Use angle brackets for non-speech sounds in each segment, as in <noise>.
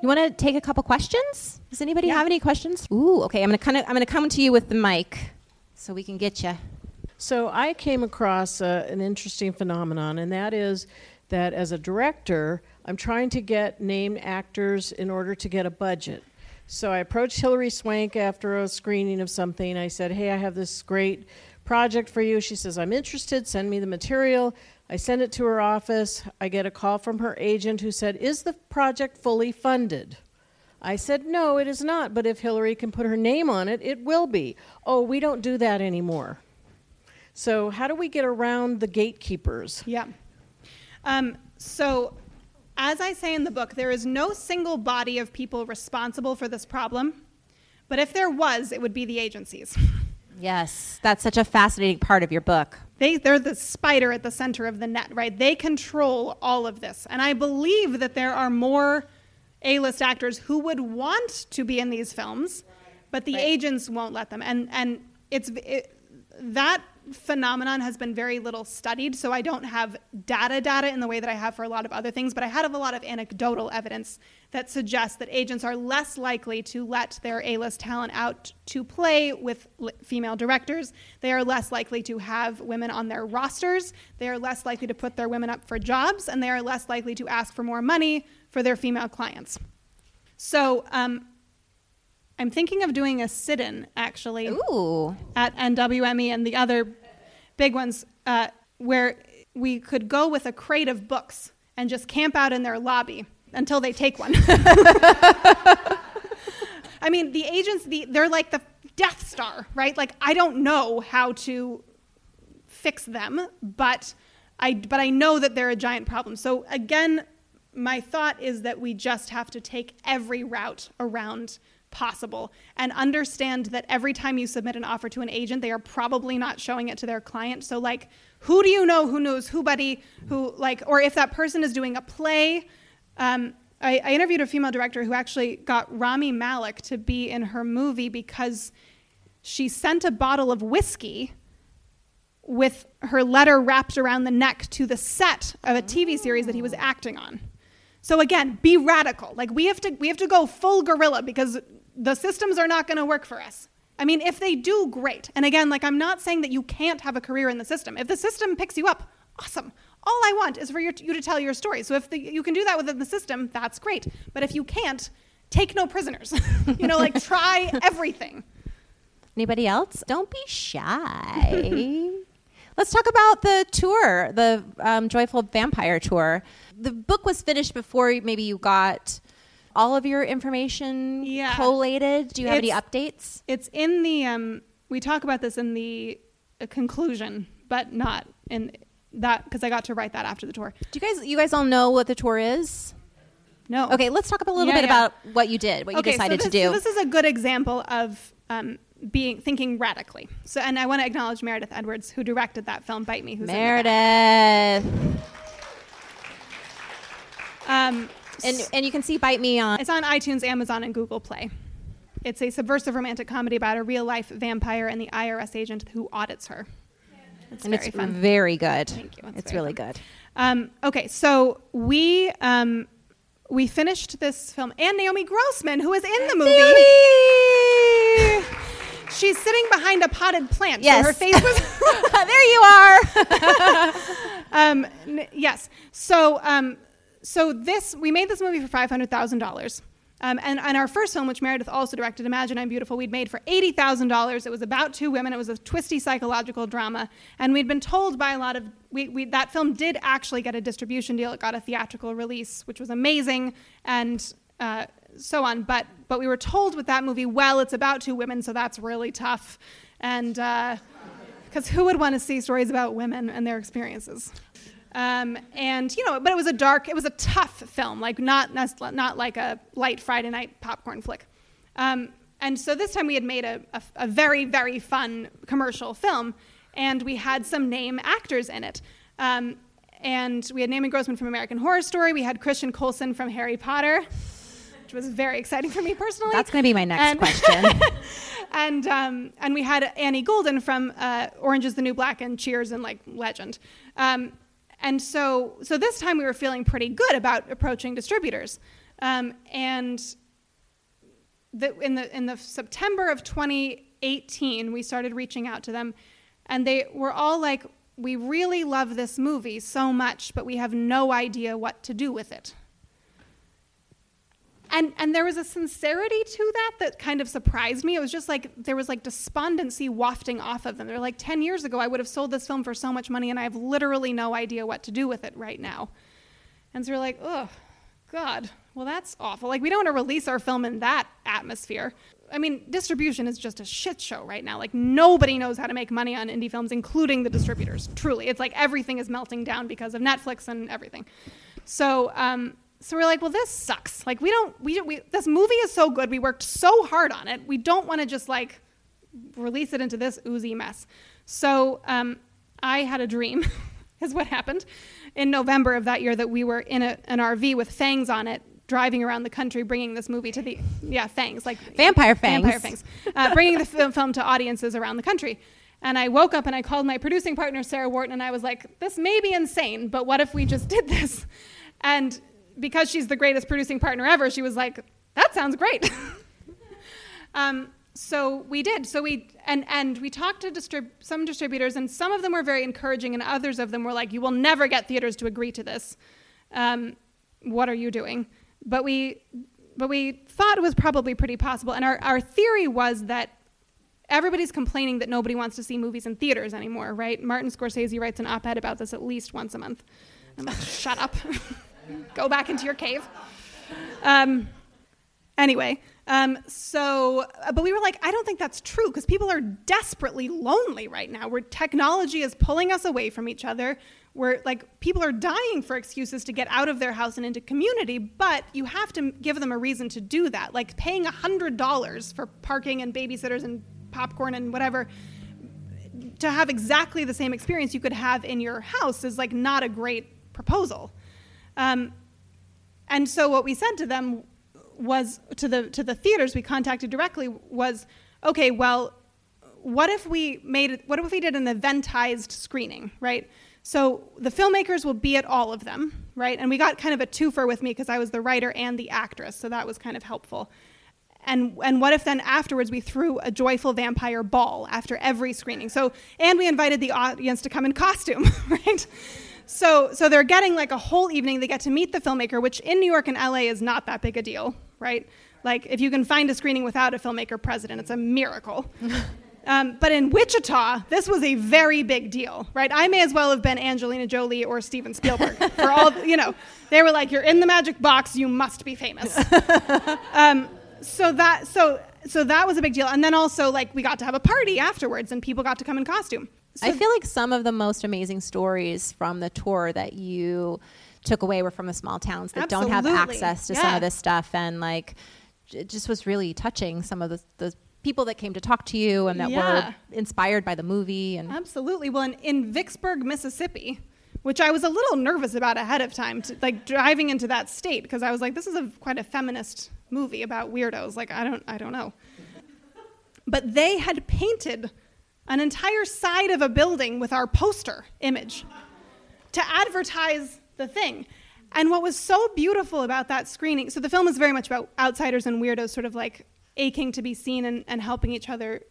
You want to take a couple questions? Does anybody have any questions? Ooh, okay. I'm gonna kind of I'm gonna come to you with the mic, so we can get you. So I came across uh, an interesting phenomenon, and that is that as a director, I'm trying to get named actors in order to get a budget. So I approached Hilary Swank after a screening of something. I said, Hey, I have this great project for you. She says, I'm interested, send me the material. I send it to her office. I get a call from her agent who said, Is the project fully funded? I said, No, it is not, but if Hilary can put her name on it, it will be. Oh, we don't do that anymore. So, how do we get around the gatekeepers? Yeah. Um, so, as I say in the book, there is no single body of people responsible for this problem. But if there was, it would be the agencies. <laughs> Yes, that's such a fascinating part of your book. They, they're the spider at the center of the net, right? They control all of this. And I believe that there are more A list actors who would want to be in these films, but the agents won't let them. And, and it's, it, that phenomenon has been very little studied, so I don't have data data in the way that I have for a lot of other things, but I have a lot of anecdotal evidence that suggests that agents are less likely to let their A-list talent out to play with female directors. They are less likely to have women on their rosters. They are less likely to put their women up for jobs, and they are less likely to ask for more money for their female clients. So um, I'm thinking of doing a sit-in actually Ooh. at NWME and the other big ones uh, where we could go with a crate of books and just camp out in their lobby until they take one. <laughs> I mean, the agents, the, they're like the Death Star, right? Like, I don't know how to fix them, but I, but I know that they're a giant problem. So, again, my thought is that we just have to take every route around possible. And understand that every time you submit an offer to an agent they are probably not showing it to their client. So like who do you know who knows who buddy who like or if that person is doing a play? Um, I, I interviewed a female director who actually got rami malek to be in her movie because she sent a bottle of whiskey with her letter wrapped around the neck to the set of a tv series that he was acting on. So again, be radical. Like we have to we have to go full guerrilla because the systems are not going to work for us. I mean, if they do, great. And again, like I'm not saying that you can't have a career in the system. If the system picks you up, awesome. All I want is for your, you to tell your story. So if the, you can do that within the system, that's great. But if you can't, take no prisoners. <laughs> you know, like try <laughs> everything. Anybody else? Don't be shy. <laughs> Let's talk about the tour, the um, Joyful Vampire tour. The book was finished before maybe you got all of your information Yeah. collated. Do you have any updates? It's in the um, we talk about this in the uh, conclusion, but not in that because I got to write that after the tour. Do you guys you guys all know what the tour is? No. Okay, let's talk a little Yeah, bit yeah. about what you did, what you decided so to this, do. so this is a good example of um, being thinking radically. So, and I want to acknowledge Meredith Edwards, who directed that film, Bite Me. Who's in the back. Meredith. Um, And and you can see Bite Me on it's on iTunes, Amazon, and Google Play. It's a subversive romantic comedy about a real life vampire and the IRS agent who audits her. It's and very it's fun. very good. Thank you. It's It's really fun. good. Um, okay, so we um, we finished this film, and Naomi Grossman, who is in the movie. <laughs> She's sitting behind a potted plant. Yes. So her face was. <laughs> there you are. <laughs> um, n- yes. So, um, so this we made this movie for five hundred thousand dollars. Um, and, and our first film, which Meredith also directed, Imagine I'm Beautiful, we'd made for $80,000. It was about two women. It was a twisty psychological drama. And we'd been told by a lot of, we, we, that film did actually get a distribution deal. It got a theatrical release, which was amazing, and uh, so on. But, but we were told with that movie, well, it's about two women, so that's really tough. And, because who would want to see stories about women and their experiences? Um, and you know, but it was a dark, it was a tough film, like not not not like a light Friday night popcorn flick. Um, and so this time we had made a, a, a very very fun commercial film, and we had some name actors in it. Um, and we had Naomi Grossman from American Horror Story. We had Christian Coulson from Harry Potter, which was very exciting for me personally. That's going to be my next And- question. <laughs> and um, and we had Annie Golden from uh, Orange is the New Black and Cheers and like Legend. Um, and so so this time we were feeling pretty good about approaching distributors, um, and the, in the in the September of 2018 we started reaching out to them, and they were all like, "We really love this movie so much, but we have no idea what to do with it." And and there was a sincerity to that that kind of surprised me. It was just like there was like despondency wafting off of them. They're like, 10 years ago, I would have sold this film for so much money, and I have literally no idea what to do with it right now. And so we're like, oh, God, well, that's awful. Like, we don't want to release our film in that atmosphere. I mean, distribution is just a shit show right now. Like, nobody knows how to make money on indie films, including the distributors. Truly. It's like everything is melting down because of Netflix and everything. So, um, so we're like, well, this sucks. Like, we don't, we, we, this movie is so good. We worked so hard on it. We don't want to just like release it into this oozy mess. So um, I had a dream, <laughs> is what happened in November of that year that we were in a, an RV with fangs on it, driving around the country, bringing this movie to the, yeah, fangs, like vampire fangs. Vampire fangs. Uh, bringing the film, film to audiences around the country. And I woke up and I called my producing partner, Sarah Wharton, and I was like, this may be insane, but what if we just did this? And because she's the greatest producing partner ever, she was like, that sounds great. <laughs> um, so we did. So we and and we talked to distrib- some distributors, and some of them were very encouraging, and others of them were like, "You will never get theaters to agree to this. Um, what are you doing?" But we but we thought it was probably pretty possible, and our our theory was that everybody's complaining that nobody wants to see movies in theaters anymore, right? Martin Scorsese writes an op-ed about this at least once a month. I'm like, shut up. <laughs> Go back into your cave. Um, anyway, um, so, uh, but we were like, I don't think that's true because people are desperately lonely right now. Where technology is pulling us away from each other. Where like people are dying for excuses to get out of their house and into community, but you have to give them a reason to do that. Like paying hundred dollars for parking and babysitters and popcorn and whatever to have exactly the same experience you could have in your house is like not a great proposal. Um, and so what we said to them was to the to the theaters we contacted directly was okay well what if we made it, what if we did an eventized screening right? So the filmmakers will be at all of them right? And we got kind of a twofer with me because i was the writer and the actress so that was kind of helpful. And and what if then afterwards we threw a joyful vampire ball after every screening? So and we invited the audience to come in costume <laughs> right so, so they're getting like a whole evening. They get to meet the filmmaker, which in New York and LA is not that big a deal, right? Like if you can find a screening without a filmmaker president, it's a miracle. <laughs> um, but in Wichita, this was a very big deal, right? I may as well have been Angelina Jolie or Steven Spielberg <laughs> for all, you know. They were like, "You're in the magic box. You must be famous." <laughs> um, so that, so so that was a big deal. And then also like we got to have a party afterwards, and people got to come in costume. So I feel like some of the most amazing stories from the tour that you took away were from the small towns that Absolutely. don't have access to yeah. some of this stuff and like it just was really touching some of the, the people that came to talk to you and that Yeah. were inspired by the movie and Absolutely. Well, in, in Vicksburg, Mississippi, which I was a little nervous about ahead of time, to, like driving into that state, because I was like, this is a quite a feminist movie about weirdos. Like, I don't, I don't know. But they had painted an entire side of a building with our poster image to advertise the thing. And what was so beautiful about that screening, so the film is very much about outsiders and weirdos sort of like aching to be seen and, and helping each other,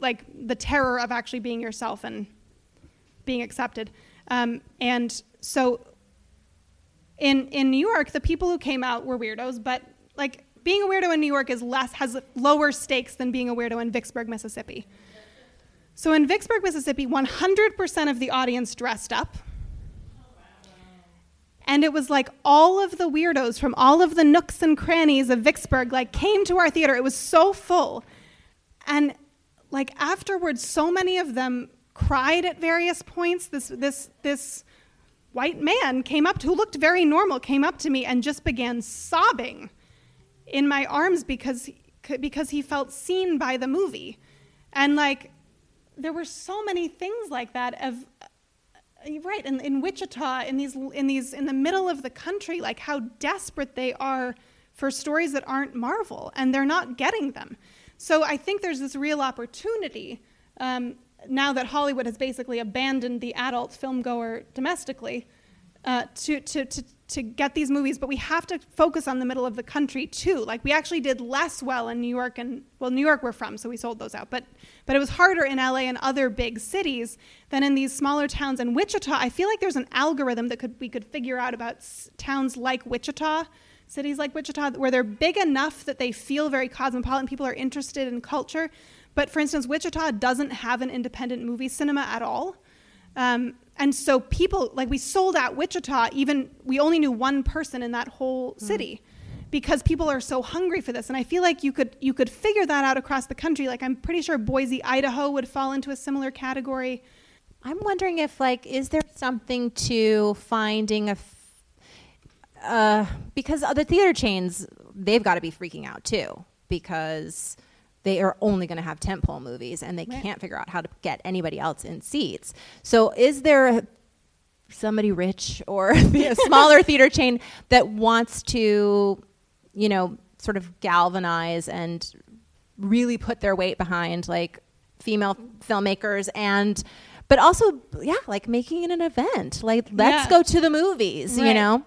like the terror of actually being yourself and being accepted. Um, and so in, in New York, the people who came out were weirdos, but like being a weirdo in New York is less, has lower stakes than being a weirdo in Vicksburg, Mississippi. So in Vicksburg, Mississippi, 100% of the audience dressed up. And it was like all of the weirdos from all of the nooks and crannies of Vicksburg like came to our theater. It was so full. And like afterwards so many of them cried at various points. This this this white man came up to, who looked very normal came up to me and just began sobbing in my arms because because he felt seen by the movie. And like there were so many things like that of uh, right in, in wichita in these in these in the middle of the country like how desperate they are for stories that aren't marvel and they're not getting them. So i think there's this real opportunity um, now that Hollywood has basically abandoned the adult film goer domestically, uh, to, to, to, to get these movies, but we have to focus on the middle of the country too. Like we actually did less well in New York and well, New York we're from, so we sold those out. But but it was harder in LA and other big cities than in these smaller towns. And Wichita, I feel like there's an algorithm that could we could figure out about s- towns like Wichita, cities like Wichita, where they're big enough that they feel very cosmopolitan. People are interested in culture. But for instance, Wichita doesn't have an independent movie cinema at all. Um, and so people like we sold out Wichita. Even we only knew one person in that whole city. Because people are so hungry for this, and I feel like you could you could figure that out across the country. Like I'm pretty sure Boise, Idaho, would fall into a similar category. I'm wondering if like is there something to finding a f- uh, because other theater chains they've got to be freaking out too because they are only going to have tentpole movies and they Right. can't figure out how to get anybody else in seats. So is there somebody rich or <laughs> a <laughs> smaller theater chain that wants to, you know, sort of galvanize and really put their weight behind like female filmmakers and but also yeah like making it an event like let's Yeah. go to the movies you know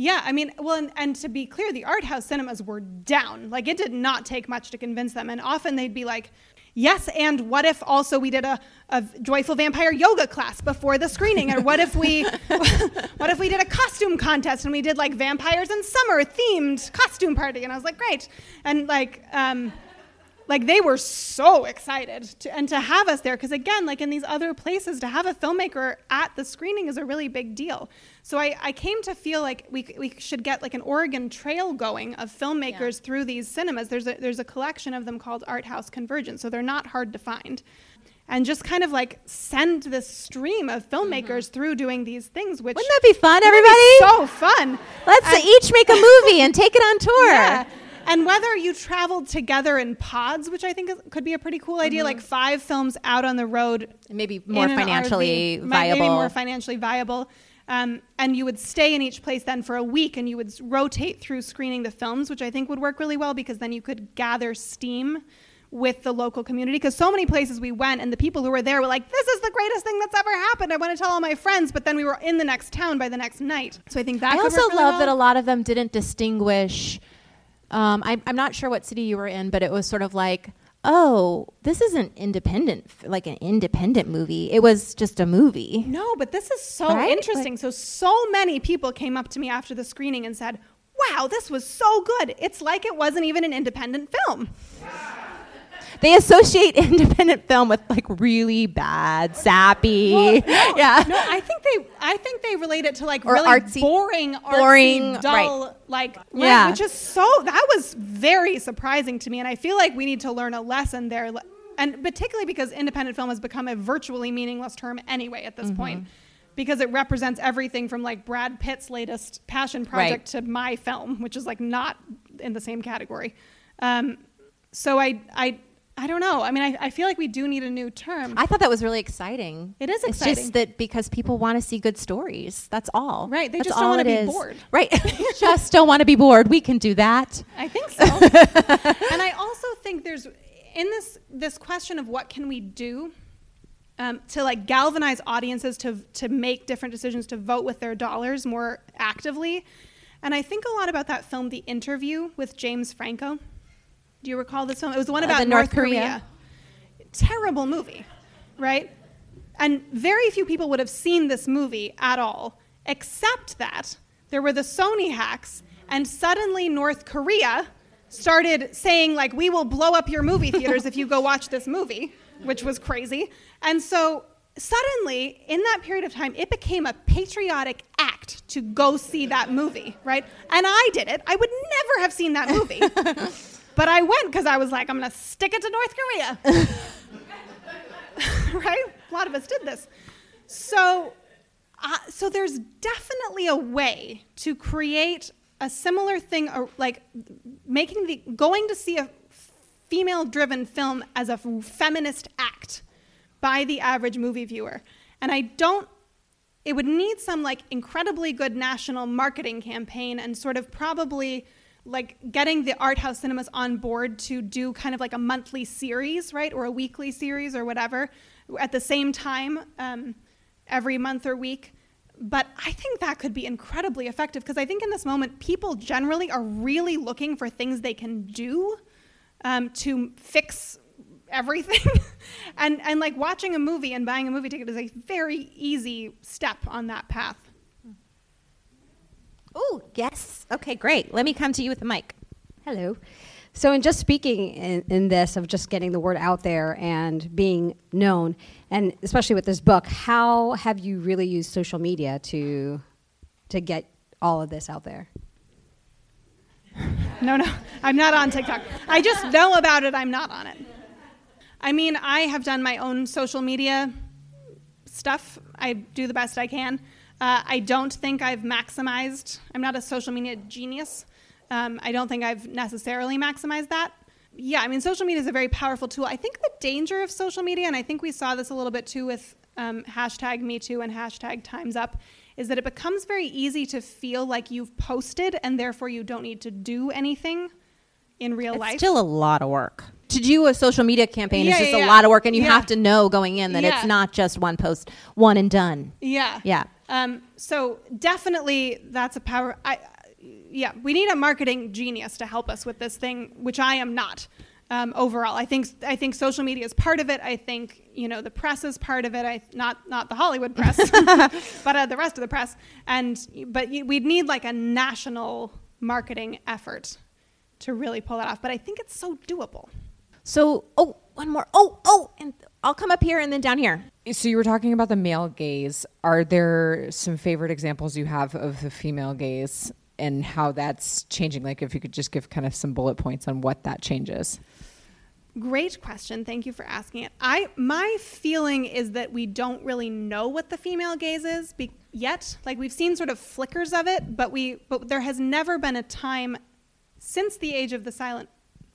Yeah, I mean, well, and, and to be clear, the art house cinemas were down. Like, it did not take much to convince them. And often they'd be like, yes, and what if also we did a, a joyful vampire yoga class before the screening? Or what if we <laughs> <laughs> what if we did a costume contest and we did like vampires in summer themed costume party? And I was like, great. And like, um, like they were so excited to, and to have us there because again like in these other places to have a filmmaker at the screening is a really big deal. So i, I came to feel like we, we should get like an oregon trail going of filmmakers through these cinemas. There's a, there's a collection of them called art house convergence so they're not hard to find. And just kind of like send this stream of filmmakers mm-hmm. through doing these things which wouldn't that be fun would be everybody? so fun. Let's And- each make a movie and take it on <laughs> tour. yeah. And whether you traveled together in pods, which I think is, could be a pretty cool idea, like five films out on the road, maybe more financially RV, viable maybe more financially viable. Um, and you would stay in each place then for a week, and you would rotate through screening the films, which I think would work really well because then you could gather steam with the local community. Because so many places we went, and the people who were there were like, "This is the greatest thing that's ever happened." I want to tell all my friends, but then we were in the next town by the next night. So I think that. I also really love that a lot of them didn't distinguish. Um, I, I'm not sure what city you were in, but it was sort of like, oh, this isn't independent, like an independent movie. It was just a movie. No, but this is so Right? interesting. so, so many people came up to me after the screening and said, Wow, this was so good. It's like it wasn't even an independent film. They associate <laughs> independent film with like really bad, sappy. <laughs> yeah. No, I think they I think they relate it to like Or really artsy- boring, artsy, boring, dull, right. like Yeah. which is so that was very surprising to me. And I feel like we need to learn a lesson there. And particularly because independent film has become a virtually meaningless term anyway at this Mm-hmm. point. Because it represents everything from like Brad Pitt's latest passion project to my film, which is like not in the same category. Um, so I, I, I don't know. I mean, I, I feel like we do need a new term. I thought that was really exciting. It is It's exciting. just that because people want to see good stories. That's all. Right, they That's just don't wanna be is. bored. Right. <laughs> <laughs> just don't want to be bored. We can do that. I think so. <laughs> and I also think there's in this this question of what can we do um, to like galvanize audiences to to make different decisions to vote with their dollars more actively. And I think a lot about that film, The Interview, with James Franco. Do you recall this film? It was the one Uh, about the North, North Korea. Korea. Terrible movie, right? And very few people would have seen this movie at all, except that there were the Sony hacks, and suddenly North Korea started saying, like, we will blow up your movie theaters if you go watch this movie, which was crazy. And so suddenly, in that period of time, it became a patriotic act to go see that movie, right? And I did it. I would never have seen that movie. <laughs> but I went because I was like, I'm going to stick it to North Korea. <laughs> <laughs> right? A lot of us did this. So, uh, so there's definitely a way to create a similar thing, uh, like making the going to see a female-driven film as a f- feminist act by the average movie viewer. And I don't. It would need some like incredibly good national marketing campaign and sort of probably like getting the art house cinemas on board to do kind of like a monthly series, right, or a weekly series or whatever, at the same time um, every month or week. But I think that could be incredibly effective because I think in this moment, people generally are really looking for things they can do um, to fix everything. <laughs> and, and like watching a movie and buying a movie ticket is a very easy step on that path. Oh, yes. Okay, great. Let me come to you with the mic. Hello. So, in just speaking in, in, this of just getting the word out there and being known, and especially with this book, how have you really used social media to to get all of this out there? No, no, I'm not on TikTok. I just know about it. I'm not on it. I mean, I have done my own social media stuff. I do the best I can. Uh, I don't think I've maximized. I'm not a social media genius. Um, I don't think I've necessarily maximized that. Yeah, I mean, social media is a very powerful tool. I think the danger of social media, and I think we saw this a little bit too with um, hashtag Me Too and hashtag Times Up, is that it becomes very easy to feel like you've posted and therefore you don't need to do anything in real it's life. Still a lot of work to do a social media campaign Yeah, is just yeah, a yeah. lot of work, and you have to know going in that it's not just one post, one and done. Yeah. Yeah. Um, so definitely that's a power. I, yeah, we need a marketing genius to help us with this thing, which I am not. Um, overall, I think I think social media is part of it. I think you know the press is part of it. I not not the Hollywood press, <laughs> but uh, the rest of the press. And but we'd need like a national marketing effort to really pull that off. But I think it's so doable. So, oh, one more. Oh, oh, and I'll come up here and then down here. So you were talking about the male gaze. Are there some favorite examples you have of the female gaze and how that's changing? Like if you could just give kind of some bullet points on what that changes. Great question. Thank you for asking it. I my feeling is that we don't really know what the female gaze is be, yet. Like we've seen sort of flickers of it, but we but there has never been a time since the age of the silent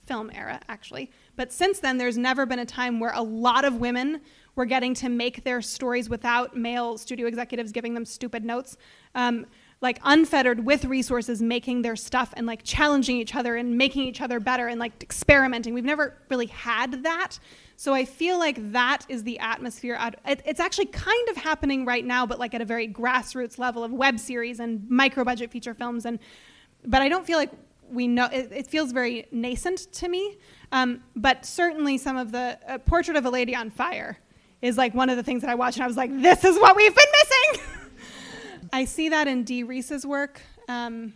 film era actually. But since then there's never been a time where a lot of women were getting to make their stories without male studio executives giving them stupid notes. Um, like unfettered with resources making their stuff and like challenging each other and making each other better and like experimenting we've never really had that so i feel like that is the atmosphere it's actually kind of happening right now but like at a very grassroots level of web series and micro budget feature films and but i don't feel like we know it, it feels very nascent to me um, but certainly some of the uh, portrait of a lady on fire is like one of the things that i watched and i was like this is what we've been missing <laughs> I see that in Dee Rees's work, um,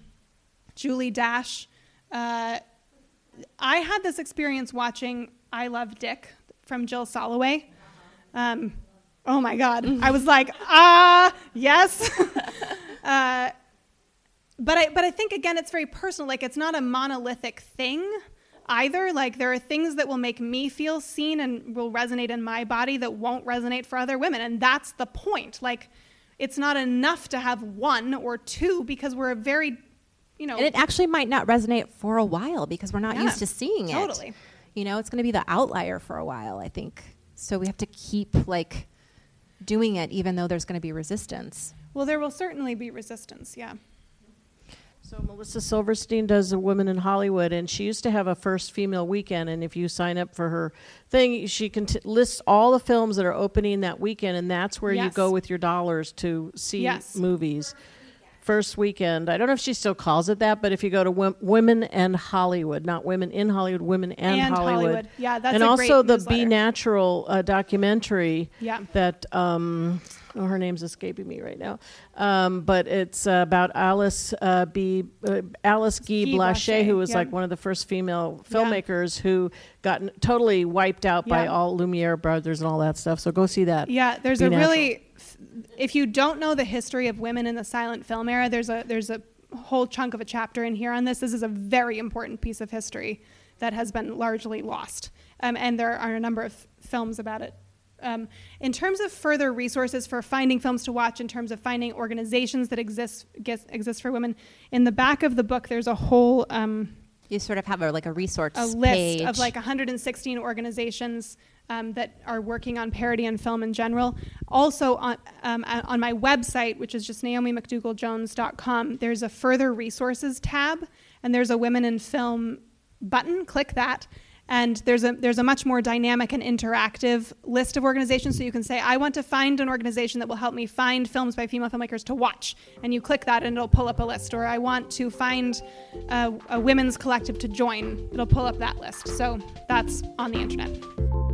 Julie Dash. Uh, I had this experience watching I Love Dick from Jill Soloway. Um, oh my God. I was like, ah, yes. <laughs> uh, but, I, but I think, again, it's very personal. Like, it's not a monolithic thing either. Like, there are things that will make me feel seen and will resonate in my body that won't resonate for other women. And that's the point. Like, it's not enough to have one or two because we're a very, you know, And it actually might not resonate for a while because we're not Yeah, used to seeing it. totally. You know, it's going to be the outlier for a while, I think. So we have to keep like doing it even though there's going to be resistance. well, there will certainly be resistance. Yeah. So Melissa Silverstein does a Women in Hollywood, and she used to have a first female weekend. And if you sign up for her thing, she can t- lists all the films that are opening that weekend, and that's where you go with your dollars to see Yes. movies. First weekend. I don't know if she still calls it that, but if you go to Wom- Women and Hollywood, not Women in Hollywood, Women and, And Hollywood. Hollywood. Yeah, that's and also the newsletter. Be Natural uh, documentary Yeah. that um, oh, her name's escaping me right now, um, but it's uh, about Alice uh, B. Uh, Alice Guy Guy Blaché, who was yeah. like one of the first female Yeah. filmmakers who got n- totally wiped out by all Lumiere brothers and all that stuff. So go see that. Yeah, there's Be a natural. really if you don't know the history of women in the silent film era, there's a there's a whole chunk of a chapter in here on this. This is a very important piece of history that has been largely lost, um, and there are a number of films about it. Um, in terms of further resources for finding films to watch, in terms of finding organizations that exist exist for women, in the back of the book there's a whole um, You sort of have a, like a resource a list page. of like 116 organizations um, that are working on parity and film in general. Also on um, on my website, which is just naomimcdougalljones.com, there's a further resources tab, and there's a women in film button. Click that. And there's a there's a much more dynamic and interactive list of organizations. So you can say, I want to find an organization that will help me find films by female filmmakers to watch, and you click that, and it'll pull up a list. Or I want to find a, a women's collective to join. It'll pull up that list. So that's on the internet.